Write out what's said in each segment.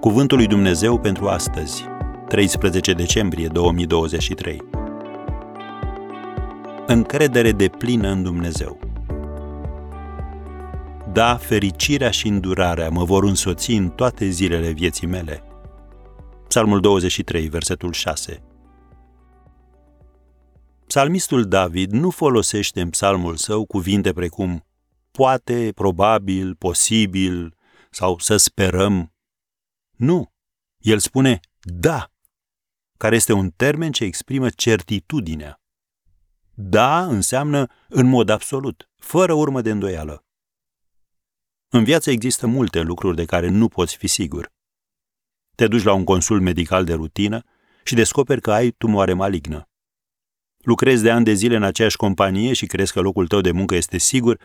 Cuvântul lui Dumnezeu pentru astăzi, 13 decembrie 2023. Încredere de plină în Dumnezeu. Da, fericirea și îndurarea mă vor însoți în toate zilele vieții mele. Psalmul 23, versetul 6. Psalmistul David nu folosește în psalmul său cuvinte precum poate, probabil, posibil sau să sperăm. Nu. El spune da, care este un termen ce exprimă certitudinea. Da înseamnă în mod absolut, fără urmă de îndoială. În viață există multe lucruri de care nu poți fi sigur. Te duci la un consul medical de rutină și descoperi că ai tumoare malignă. Lucrezi de ani de zile în aceeași companie și crezi că locul tău de muncă este sigur,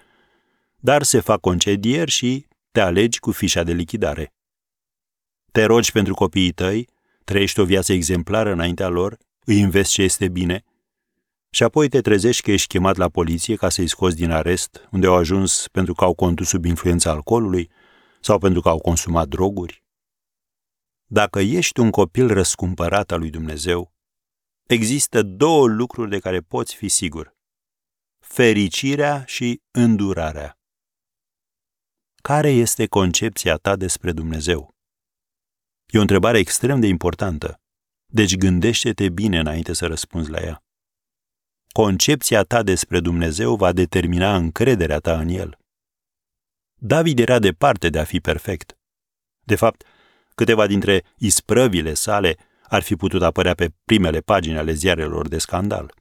dar se fac concedieri și te alegi cu fișa de lichidare. Te rogi pentru copiii tăi, trăiești o viață exemplară înaintea lor, îi înveți ce este bine și apoi te trezești că ești chemat la poliție ca să-i scoți din arest, unde au ajuns pentru că au condus sub influența alcoolului sau pentru că au consumat droguri. Dacă ești un copil răscumpărat al lui Dumnezeu, există două lucruri de care poți fi sigur. Fericirea și îndurarea. Care este concepția ta despre Dumnezeu? E o întrebare extrem de importantă. Deci gândește-te bine înainte să răspunzi la ea. Concepția ta despre Dumnezeu va determina încrederea ta în El. David era departe de a fi perfect. De fapt, câteva dintre isprăvile sale ar fi putut apărea pe primele pagini ale ziarelor de scandal.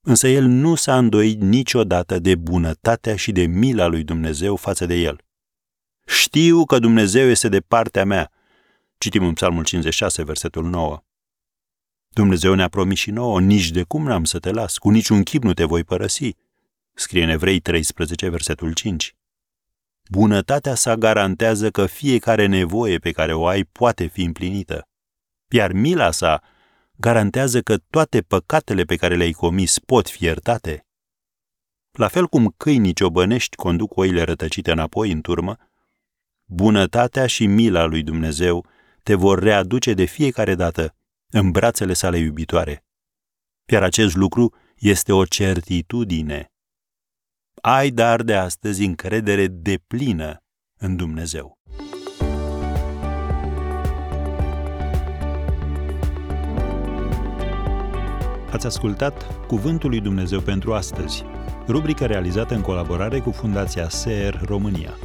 Însă el nu s-a îndoit niciodată de bunătatea și de mila lui Dumnezeu față de el. Știu că Dumnezeu este de partea mea, Citim în Psalmul 56, versetul 9. Dumnezeu ne-a promis și nouă, nici de cum n-am să te las, cu niciun chip nu te voi părăsi. Scrie în Evrei 13, versetul 5. Bunătatea sa garantează că fiecare nevoie pe care o ai poate fi împlinită. Iar mila sa garantează că toate păcatele pe care le-ai comis pot fi iertate. La fel cum câinii ciobănești conduc oile rătăcite înapoi în turmă, bunătatea și mila lui Dumnezeu te vor readuce de fiecare dată în brațele sale iubitoare. Iar acest lucru este o certitudine. Ai dar de astăzi încredere deplină în Dumnezeu. Ați ascultat Cuvântul lui Dumnezeu pentru astăzi, rubrica realizată în colaborare cu Fundația SER România.